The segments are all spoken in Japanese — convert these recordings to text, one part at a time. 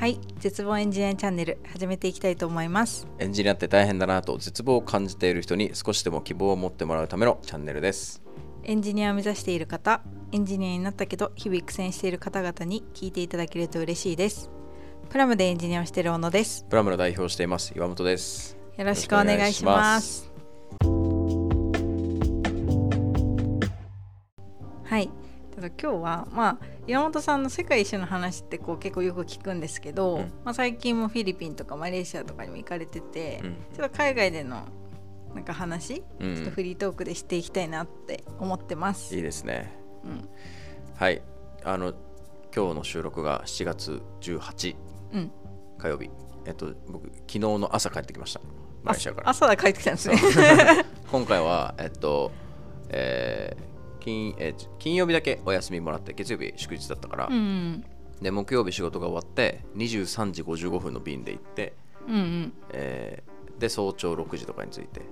はい絶望エンジニアチャンネル始めていきたいと思います。エンジニアって大変だなと絶望を感じている人に少しでも希望を持ってもらうためのチャンネルです。エンジニアを目指している方エンジニアになったけど日々苦戦している方々に聞いていただけると嬉しいです。プラムでエンジニアをしている小野です。プラムの代表をしています岩本です。よろしくお願いします。はい今日はまあ岩本さんの世界一周の話ってこう結構よく聞くんですけど、うん。まあ、最近もフィリピンとかマレーシアとかにも行かれてて、うん。ちょっと海外でのなんか話、うん。ちょっとフリートークでしていきたいなって思ってます。いいですね。うん。はい。あの今日の収録が7月18うん、火曜日。えっと僕昨日の朝帰ってきました。マレーシアから。朝だ帰ってきたんですね。今回はえっとえー金えー金曜日だけお休みもらって月曜日祝日だったから、うんで木曜日仕事が終わって23時55分の便で行って、うんうん。えーで早朝6時とかに着いて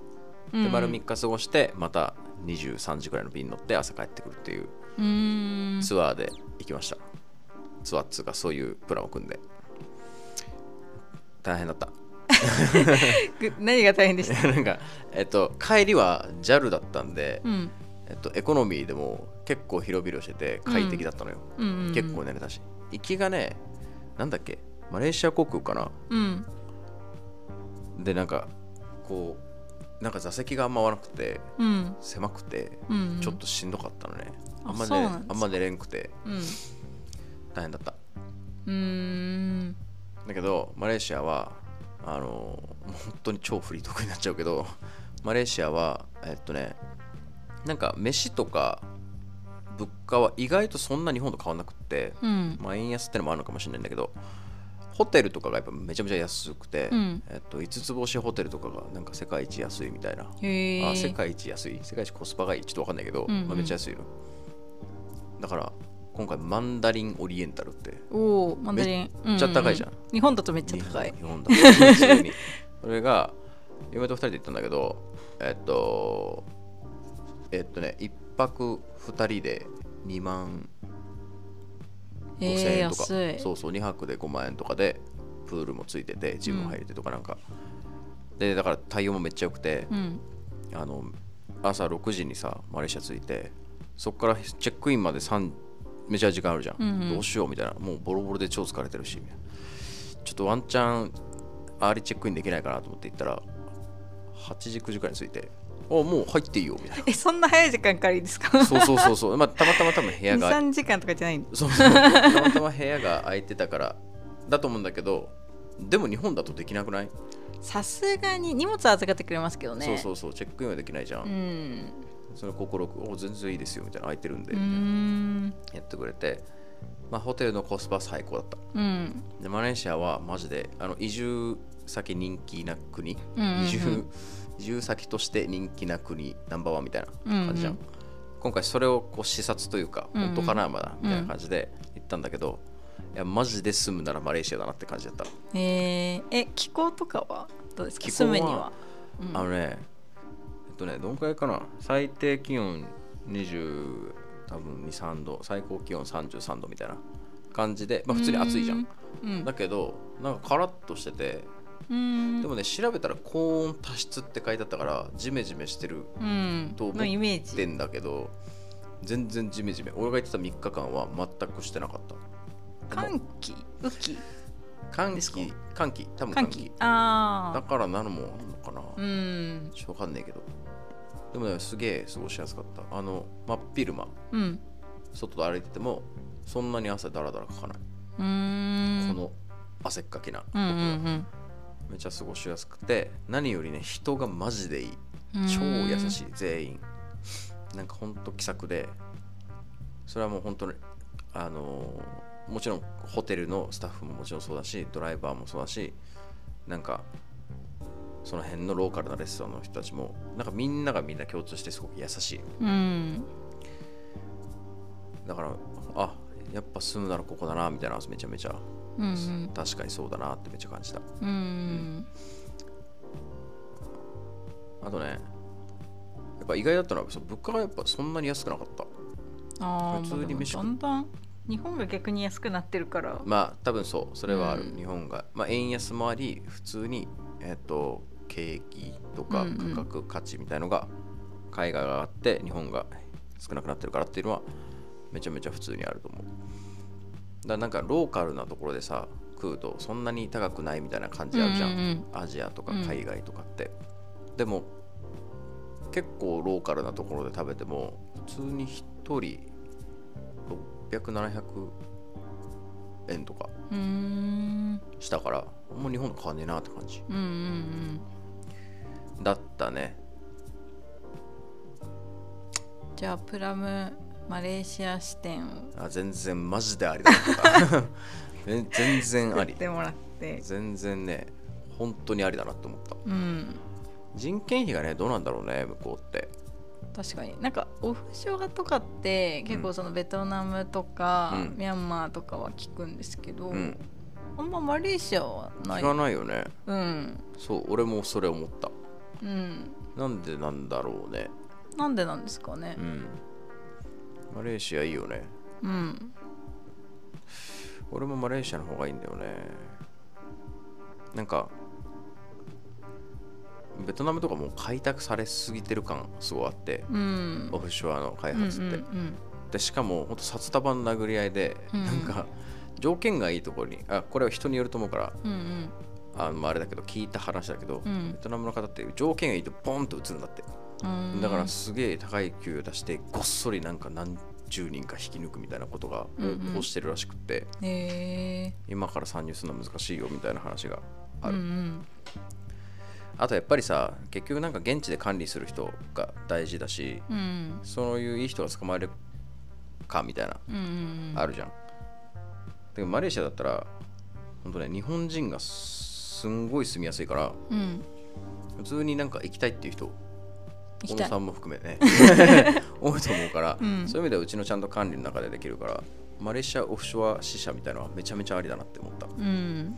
うんで丸3日過ごしてまた23時くらいの便に乗って朝帰ってくるっていうツアーで行きました、ツアーっつうかそういうプランを組んで。大変だった。ぐ何が大変でした？なんかえっと帰りは JAL だったんで、うんえっと、エコノミーでも結構広々してて快適だったのよ、うんうんうん。結構寝れたし。行きがねなんだっけ？マレーシア航空かな？うん。でなんかこうなんか座席があんま合わなくてうん。狭くてうんちょっとしんどかったのね、ああんまそうなんですねあんま寝れんくて。うん。大変だった。うーん。だけどマレーシアはあの本当に超フリートークになっちゃうけどマレーシアはえっとねなんか飯とか物価は意外とそんな日本と変わんなくって、うん。まあ円安ってのもあるのかもしれないんだけどホテルとかがやっぱめちゃめちゃ安くて、うん。えっと、5つ星ホテルとかがなんか世界一安いみたいな。あ世界一安い？世界一コスパがいい？ちょっとわかんないけど、うんうん。まあ、めっちゃ安いのだから今回マンダリンオリエンタルって。おおマンダリン。めっちゃ高いじゃん。うう日本だとめっちゃ高い。日本日本だと。普通に。それが嫁と2人で行ったんだけどえっとえっとね1泊2人で2万5000えー、円とか、安い。そうそう2泊で5万円とかでプールもついててジムも入れてとかなんか、でだから対応もめっちゃ良くて、うん。あの朝6時にさマレーシア着いてそこからチェックインまで3めちゃ時間あるじゃん、うんうん。どうしようみたいな。もうボロボロで超疲れてるしちょっとワンチャンアーリーチェックインできないかなと思って行ったら8時9時くらいに着いてあもう入っていいよみたいえそんな早い時間からいいですか？なそうそうそうそう、まあ、たまたま多分部屋が 23時間とかじゃないんそうそう。たまたま部屋が空いてたからだと思うんだけどでも日本だとできなくない、さすがに荷物は預かってくれますけどね。そうそうそう。チェックインはできないじゃん、うん。その心お全然いいですよみたいな。空いてるんで、やってくれて、まあ、ホテルのコスパは最高だった。うん。でマレーシアはマジであの移住先人気な国、うんうんうん。移住移住先として人気な国ナンバーワンみたいな感じじゃん、うん今回それをこう視察というか、うんうん。本当かなまだみたいな感じで行ったんだけど、いやマジで住むならマレーシアだなって感じだった、えー、え気候とかはどうですか？住むには、うん。あのねえっとねどんくらいかな？最低気温20多分23度。最高気温33度みたいな感じで、まあ、普通に暑いじゃん。うん。だけどなんかカラッとしててうんでもね調べたら高温多湿って書いてあったからジメジメしてるうん。と思のイメージってんだけど全然ジメジメ。俺が言ってた3日間は全くしてなかった。寒気？雨季？寒気寒気。多分寒寒気。気ああだからなのもあるのかな、うん。ちょっとわかんないけど。でもねすげえ過ごしやすかった。あの真っ昼間。うん。外で歩いててもそんなに汗だらだらかかない、うーん。この汗っかきな。僕うんうがんめっちゃ過ごしやすくて何よりね人がマジでいい。うん。超優しい全員。なんかほんと気さくでそれはもう本当にあのーもちろんホテルのスタッフももちろんそうだしドライバーもそうだしなんかその辺のローカルなレストランの人たちもなんかみんながみんな共通してすごく優しい。うん。だからあやっぱ住むならここだなみたいなめちゃめちゃうんうん。確かにそうだなってめっちゃ感じた。うんあとねやっぱ意外だったのは物価がやっぱそんなに安くなかった。ああ普通に飯食だんだん日本が逆に安くなってるから。まあ多分そう。それはある、うん。日本が、まあ、円安もあり普通にえっ、と景気とか価格価値みたいのが海外が上がって日本が少なくなってるからっていうのはめちゃめちゃ普通にあると思うだなんかローカルなところでさ食うとそんなに高くないみたいな感じあるじゃん,、うんうん。うん。アジアとかうん。海外とかって、でも結構ローカルなところで食べても普通に1人600700円とかしたからもう日本と変わんねえなって感じ。うんうんうん。だったね。じゃあプラムマレーシア支店を。あ全然マジでありだった。全全然あり。てもらって。全然ね本当にありだなって思った。うん。人件費がねどうなんだろうね向こうって。確かに。なんかオフショアとかって結構そのベトナムとか、うん。ミャンマーとかは聞くんですけど、うん。あんまマレーシアはない。聞かないよね。うん。そう俺もそれ思った。うん。なんでなんだろうね。なんでなんですかね。うんマレーシアいいよね。うん。俺もマレーシアの方がいいんだよね。なんかベトナムとかもう開拓されすぎてる感すごいあって。うん。オフショアの開発って、うんうんでしかもほんと札束の殴り合いで、うん。なんか条件がいいところにあこれは人によると思うからうんうん。あまああれだけど聞いた話だけど、うん。ベトナムの方って条件がいいとポンと移るんだって。うんだからすげえ高い給与出してごっそりなんか何十人か引き抜くみたいなことがうんうしてるらしくって、今から参入するのは難しいよみたいな話があうんうる、ん。あとやっぱりさ結局なんか現地で管理する人が大事だしうん。そういういい人が捕まえるかみたいなうんうんあるじゃん。でもマレーシアだったら、本当ね、日本人がすんごい住みやすいから、うん。普通になんか行きたいっていう人、小野さんも含めね、多いと思うから、うんそういう意味ではうちのちゃんと管理の中でできるから、マレーシアオフショア支社みたいなのはめちゃめちゃありだなって思った。うん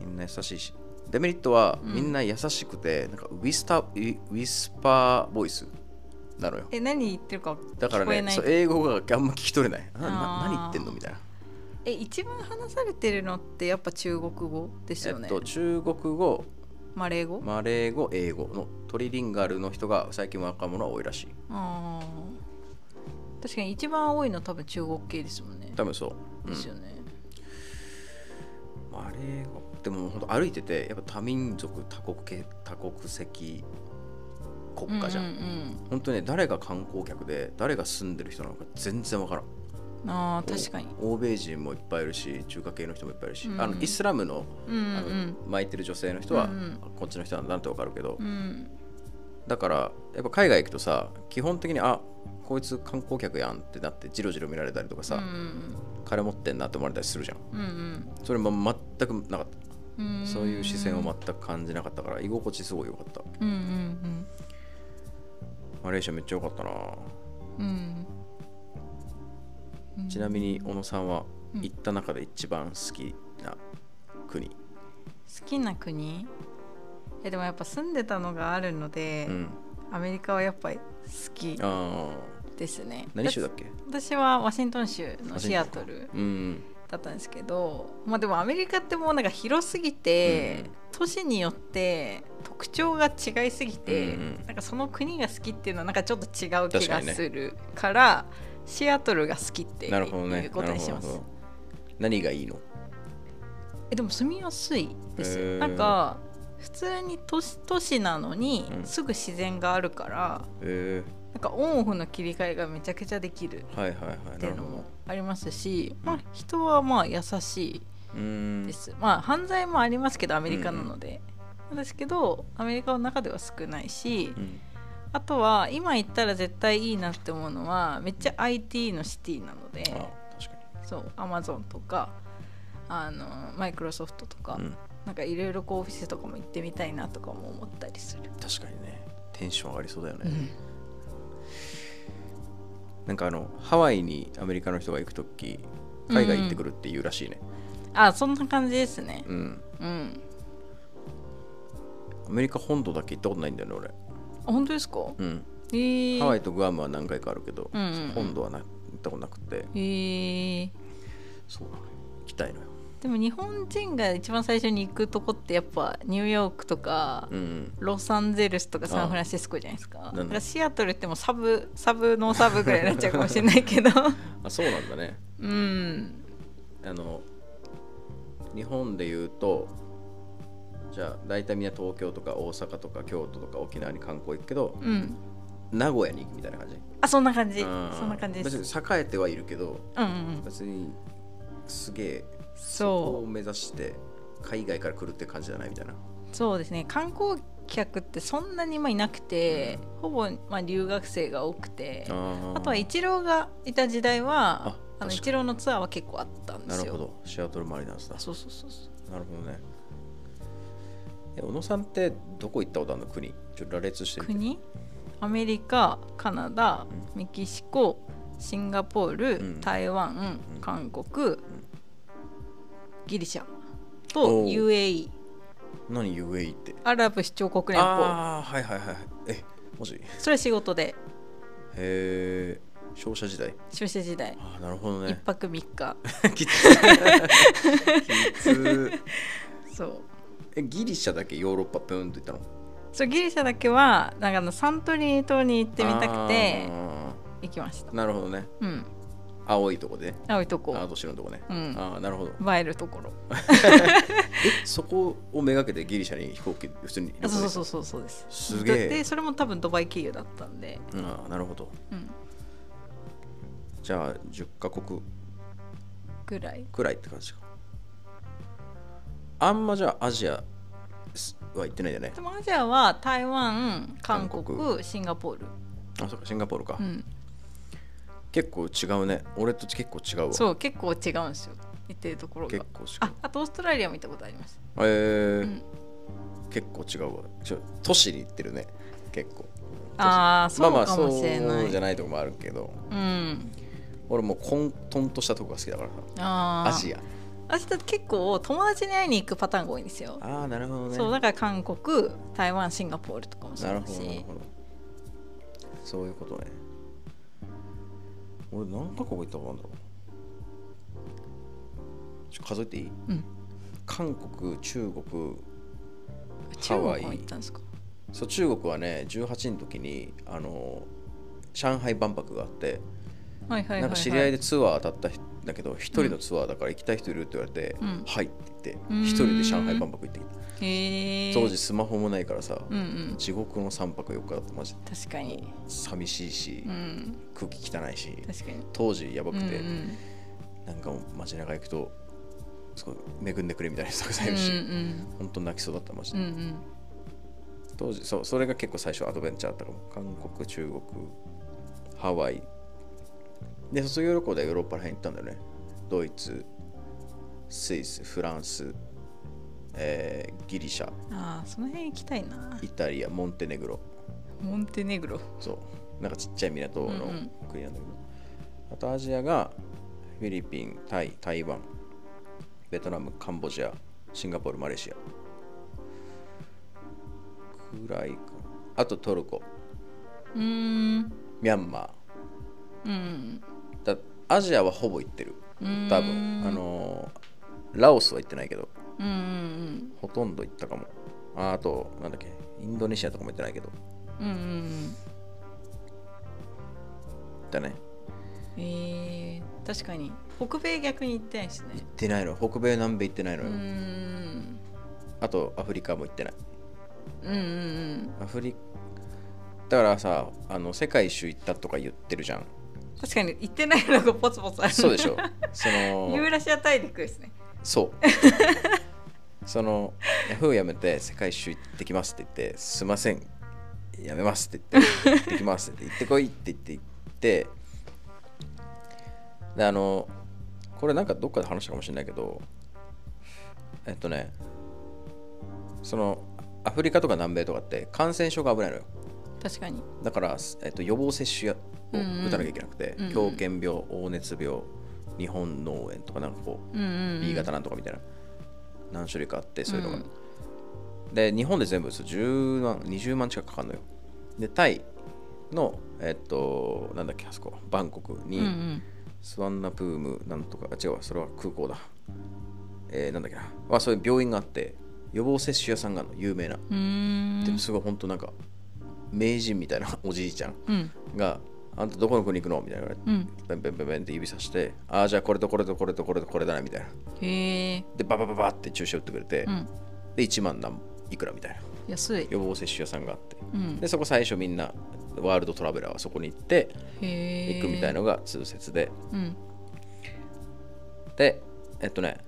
みんな優しいし。デメリットはみんな優しくて、なんかウィスタウィウィスパーボイスなのよ。え何言ってるかだからね、聞こえないそう英語があんま聞き取れない。なな何言ってんのみたいな。え一番話されてるのってやっぱ中国語ですよね、えっと、中国語、マレー語、マレー語、英語のトリリンガルの人が最近若者は多いらしい。あー確かに一番多いの多分中国系ですもんね多分そう。うんですよね、マレー語。でも本当歩いてて、やっぱ多民族、多国系、多国籍国家じゃん。うんうん本当にね、誰が観光客で、誰が住んでる人なのか全然わからん。うんあー確かに。欧米人もいっぱいいるし、中華系の人もいっぱいいるし、うん。あのイスラムのうんうん。あの巻いてる女性の人は、うんうん。こっちの人なんだなってわかるけど、うん。だからやっぱ海外行くとさ基本的にあこいつ観光客やんってなってジロジロ見られたりとかさ、うん金持ってんなって思われたりするじゃん。うんうん。それも全くなかった。うんそういう視線を全く感じなかったから居心地すごい良かった。うんうんマレーシアめっちゃ良かったな、うんうんちなみに小野さんはうん。行った中で一番好きな国？好きな国？えでもやっぱ住んでたのがあるので、うん。アメリカはやっぱり好きあですね。ー何州だっけ？私はワシントン州のシアトルうんだったんですけどまあでもアメリカってもうなんか広すぎて、都市によって特徴が違いすぎて、うんうん。なんかその国が好きっていうのはなんかちょっと違う気がするからシアトルが好きってなるほどね。いうことにします。なるほど。何がいいの？えでも住みやすいですなんか普通に都市都市なのにうん。すぐ自然があるから、えなんかオンオフの切り替えがめちゃくちゃできるっていうのもありますし、まあ、人はまあ優しいです、まあ犯罪もありますけどアメリカなので、ですけどアメリカの中では少ないしうんあとは今行ったら絶対いいなって思うのはめっちゃ IT のシティなのでそうアマゾンとかあのマイクロソフトとか、に、うん、なんかいろいろこうオフィスとかも行ってみたいなとかも思ったりする、確かにね。テンション上がりそうだよね、うん。なんかあのハワイにアメリカの人が行くとき海外行ってくるっていうらしいね。あそんな感じですね。うん、うん。アメリカ本土だけ行ったことないんだよね俺。あ本当ですか？うん。えー、ハワイとグアムは何回かあるけど、うんうんうん。本土はな行っったことなくて。へえそうなの。よ行きたいのよ。でも日本人が一番最初に行くとこってやっぱニューヨークとか、うんロサンゼルスとかサンフランシスコじゃないですか。だ？だからシアトルってもうサブサブノーサブぐらいになっちゃうかもしれないけど。あそうなんだね。うん。あの日本で言うとじゃあ大体みんな東京とか大阪とか京都とか沖縄に観光行くけどうん。名古屋に行くみたいな感じ？あそんな感じ。うん。そんな感じです。別に栄えてはいるけどうんうんうん。別にすげえそこを目指して海外から来るって感じじゃないみたいな。そうですね。観光客ってそんなにまあいなくて、ほぼまあ留学生が多くてああとはイチローがいた時代はああのイチローのツアーは結構あったんですよ。なるほど。シアトルマリナーズだ。そうそうそうそう。なるほどねえ小野さんってどこ行ったことあるの？国。ちょっと羅列して国？アメリカカナダメキシコシンガポール、うん。台湾うん。韓国、ギリシャおとう UAE 何 UAE って？アラブ首長国連邦。ああはいはいはいえマジへそれは仕事で。え商社時代？出社時代。ああなるほど一ね泊三日。きつきつ そうえギリシャだけヨーロッパプーンと行ったの？そうギリシャだけはなんかあのサントリー島に行ってみたくてあ行きました。ーなるほどね。うん。青いとこで。ね青いとこ。青と白のとこね、うん。ああなるほど。映えるところ。えそこをめがけてギリシャに飛行機普通にあ旅行そうそうそうそうです。すげえ。でそれも多分ドバイ経由だったんで、うんああなるほど。うん、じゃあ10カ国ぐらい。くらいって感じかあんまじゃあアジアすは行ってないんだね。でもアジアは台湾韓国韓シンガポール、あそっかシンガポールか、うん、結構違うね。俺と結構違うわ。そう結構違うんですよ。行ってるところが。結構違う。ああとオーストラリアも行ったことあります。え。ーうん。結構違うわ。ちょ都市に行ってるね。結構。ああそうまあまあかもしれない、そうじゃないとこもあるけど。うん。俺もう混沌としたとこが好きだから。アジア私だって結構友達に会いに行くパターンが多いんですよ、ああなるほどね。そうだから韓国台湾シンガポールとかもそうだし。ほどなるほど。そういうことね。俺何カ国行ったことあるんだろう。ちょ数えていい？うん。韓国中国ハワイ。行ったんですか？そう中国はね18の時にあの上海万博があってはいはいはい、はい、なんか知り合いでツアー当たったんだけど一人のツアーだから行きたい人いるって言われて、うん。はいって言ってうん。一人で上海万博行ってきた。当時スマホもないからさ、うんうん。地獄の3泊4日だったマジで。確かに。寂しいし、うん。空気汚いし確かに。当時やばくて、うんうんなんか街中行くとすごい恵んでくれみたいな人たくさんいるし、うん本当泣きそうだったマジで、うんうんうん。当時そうそれが結構最初アドベンチャーだったかも。韓国中国ハワイで卒業旅行でヨーロッパら辺行ったんだよね。ドイツスイスフランス、えーギリシャ。ああその辺行きたいな。イタリアモンテネグロ。モンテネグロ。そう。なんかちっちゃい港のうんうん。国なんだけど、あとアジアがフィリピンタイ台湾。ベトナムカンボジア。シンガポールマレーシア。くらいか。あとトルコ。うーん。ミャンマうんアジアはほぼ行ってる。多分。あのーラオスは行ってないけど。うんうんほとんど行ったかも。ああとなんだっけ。インドネシアとかも行ってないけど。うんうんうん。だね。えー、確かに。北米逆に行ってないですね。行ってないの。北米南米行ってないのよ、んあとアフリカも行ってない。うんうんアフリだからさあの世界一周行ったとか言ってるじゃん確かに行ってないのがポツポツあるそうでしょ。そ ユーのラシア大陸ですね。そう。そのヤフーやめて世界一周行ってきますって言ってすいません。やめますって言って行ってきますって言ってこいって言って行ってであのこれなんかどっかで話したかもしれないけどえっとねそのアフリカとか南米とかって感染症が危ないのよ確かに。だから、えっと、予防接種やを打たなきゃいけなくて、うんうん。狂犬病黄熱病日本脳炎とかなんかこううんうんうん。B 型なんとかみたいな何種類かあってそういうのが、うん。で日本で全部そう10万20万近くかかるのよ。でタイの、えっとなんだっけあそこバンコクに、うんうん。スワンナプームなんとかあ違うわそれは空港だ。えー、なんだっけな。あそういう病院があって予防接種屋さんがあるの有名な、でもすごい本当なんか名人みたいなおじいちゃんうん。があんたどこの国行くの？みたいな。うん。ペンペンペンペンって指さしてああじゃあこれとこれとこれとこれとこれだなみたいな。へえでババババって注射打ってくれて、うん。で1万何いくらみたいな。安い。予防接種屋さんがあって。うん。でそこ最初みんなワールドトラベラーはそこに行って行くみたいのが通説で。うん。でえっとね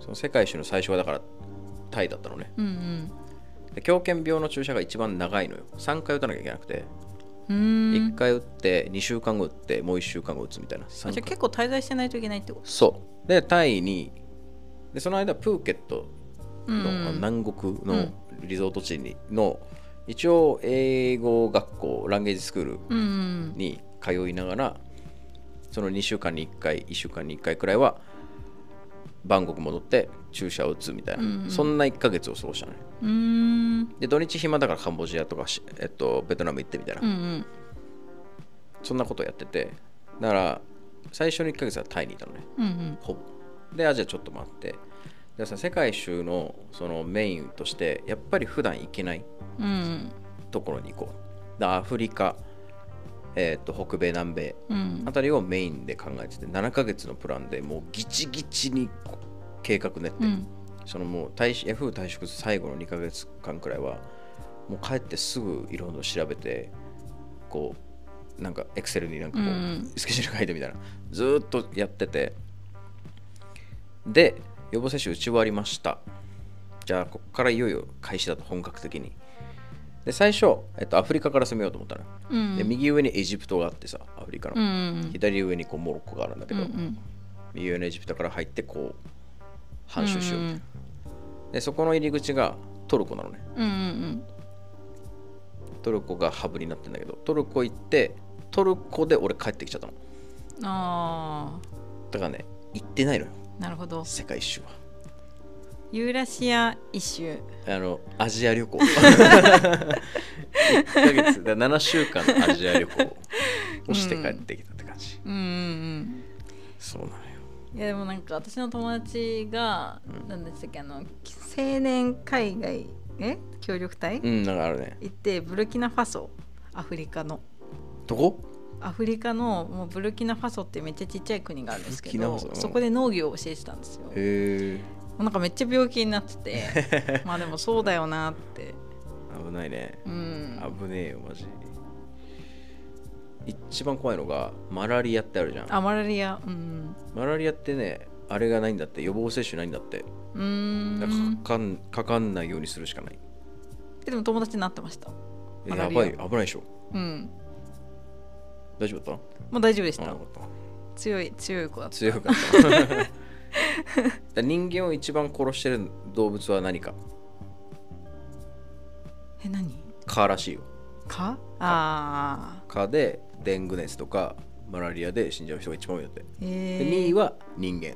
その世界一周の最初はだからタイだったのね。うんうんで狂犬病の注射が一番長いのよ。3回打たなきゃいけなくて。うーん。1回打って2週間後打ってもう1週間後打つみたいな。じゃあ結構滞在してないといけないってこと？そう。でタイにでその間プーケットの、うん。南国のリゾート地にの一応英語学校ランゲージスクールに通いながらその2週間に1回1週間に1回くらいはバンコク戻って注射を打つみたいな、うんうん。そんな1ヶ月を過ごしたのねで土日暇だからカンボジアとかし、えっと、ベトナム行ってみたいな、うんうん。そんなことやってて。だから最初の1ヶ月はタイにいたのね。うんうん。ほぼ。でアジアちょっと待って。でさ世界一周のそのメインとしてやっぱり普段行けないうんところに行こう。でアフリカ、えー、と北米南米うん。あたりをメインで考えてて7ヶ月のプランでもうギチギチに計画練って、うん。そのもう退し F 退職最後の2ヶ月間くらいはもう帰ってすぐいろんなの調べてこうなんかエクセルになんかこう、うん。スケジュール書いてみたいなずーっとやっててで予防接種打ち終わりました。じゃあここからいよいよ開始だと本格的にで最初、えっと、アフリカから攻めようと思ったのよ、うん。で右上にエジプトがあってさアフリカの、うんうん。左上にこうモロッコがあるんだけど、うんうん。右上のエジプトから入ってこう半周しようみたいな、うんでそこの入り口がトルコなのね。うんうんトルコがハブになってんだけどトルコ行ってトルコで俺帰ってきちゃったの。うんあだからね行ってないのよ。あなるほど。世界一周はユーラシア一周あのアジア旅行。1ヶ月。で7週間のアジア旅行。をして帰ってきたって感じ、うん。うんうんそうなのよ。いやでもなんか私の友達が、うん。なんでしたっけあの青年海外え？協力隊、うんなんかあるね。行ってブルキナファソ。アフリカの。どこ？アフリカのもうブルキナファソってめっちゃちっちゃい国があるんですけどそこで農業を教えてたんですよへえなんかめっちゃ病気になってて まあでもそうだよなって。危ないね。うん。危ねえよマジ。一番怖いのがマラリアってあるじゃん。あマラリア。うんマラリアってねあれがないんだって。予防接種ないんだって。うん。かかんかかんないようにするしかない。えでも友達になってました。やばい。危ないでしょ。うん。大丈夫だっもう大丈夫でした。強い強い子だった。強かった 人間を一番殺してる動物は何か？え何？蚊らしいよ。かあ蚊でデング熱とかマラリアで死んじゃう人が一番多いんだって。ー。えでー、2位は人間。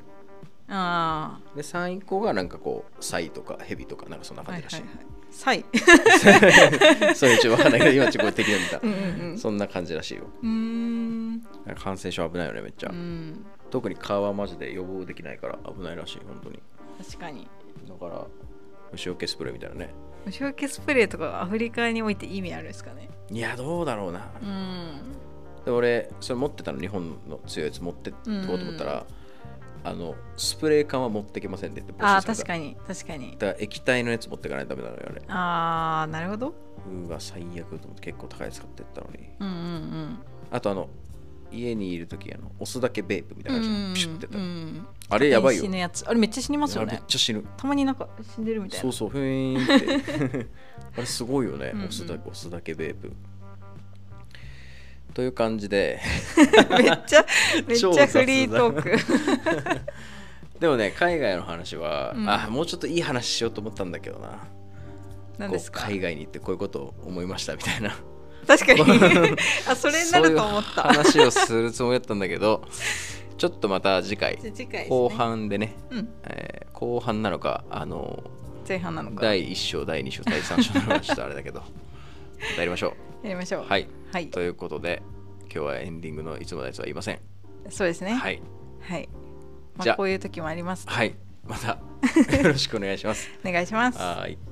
あで3位以降がなんかこうサイとかヘビとかなんかそんなあはい感じはいらしい、はい。サイ。そういうちょっとわかんないけど今ちょっと適当に見た。うんそんな感じらしいよ。うーん。感染症危ないよねめっちゃ、うん特に蚊はマジで予防できないから危ないらしい本当に。確かに。だから虫除けスプレーみたいなね。虫除けスプレーとかアフリカにおいて意味あるんですかね。いやどうだろうな。うん。で俺それ持ってたの日本の強いやつ持ってこうと思ったら、あのスプレー缶は持ってきませんって言ってあ確かに確かに。だから液体のやつ持ってかないとダメなのよあれ。ああなるほど。うわ最悪と思って結構高いやつ買ってったのに。うんうん。あとあの家にいる時あの押すだけベープみたいなじでピシュってたのうん。あれやばいよ。死ぬやつあれめっちゃ死にますよあれめっねちゃ死ぬ。たまになんか死んでるみたいな。そうそうふーんって。あれすごいよね。うんうん。押すだけ押すだけベープ。という感じで。めっちゃめっちゃフリートーク。でもね海外の話は、うん。あもうちょっといい話しようと思ったんだけどな。何ですか？海外に行ってこういうことを思いましたみたいな確かに。あそれになると思った。話をするつもりだったんだけどちょっとまた次回次ね。後半でね、うん。えー後半なのかあの前半なのか。第1章第2章第3章なのかちょっとあれだけどやりましょやりましょう。うはい。はい。ということで今日はエンディングのいつものやつはいません。そうですね。はい。はい、まあ、じゃあ。こういう時もありますはい。また よろしくお願いします。お願いします。はい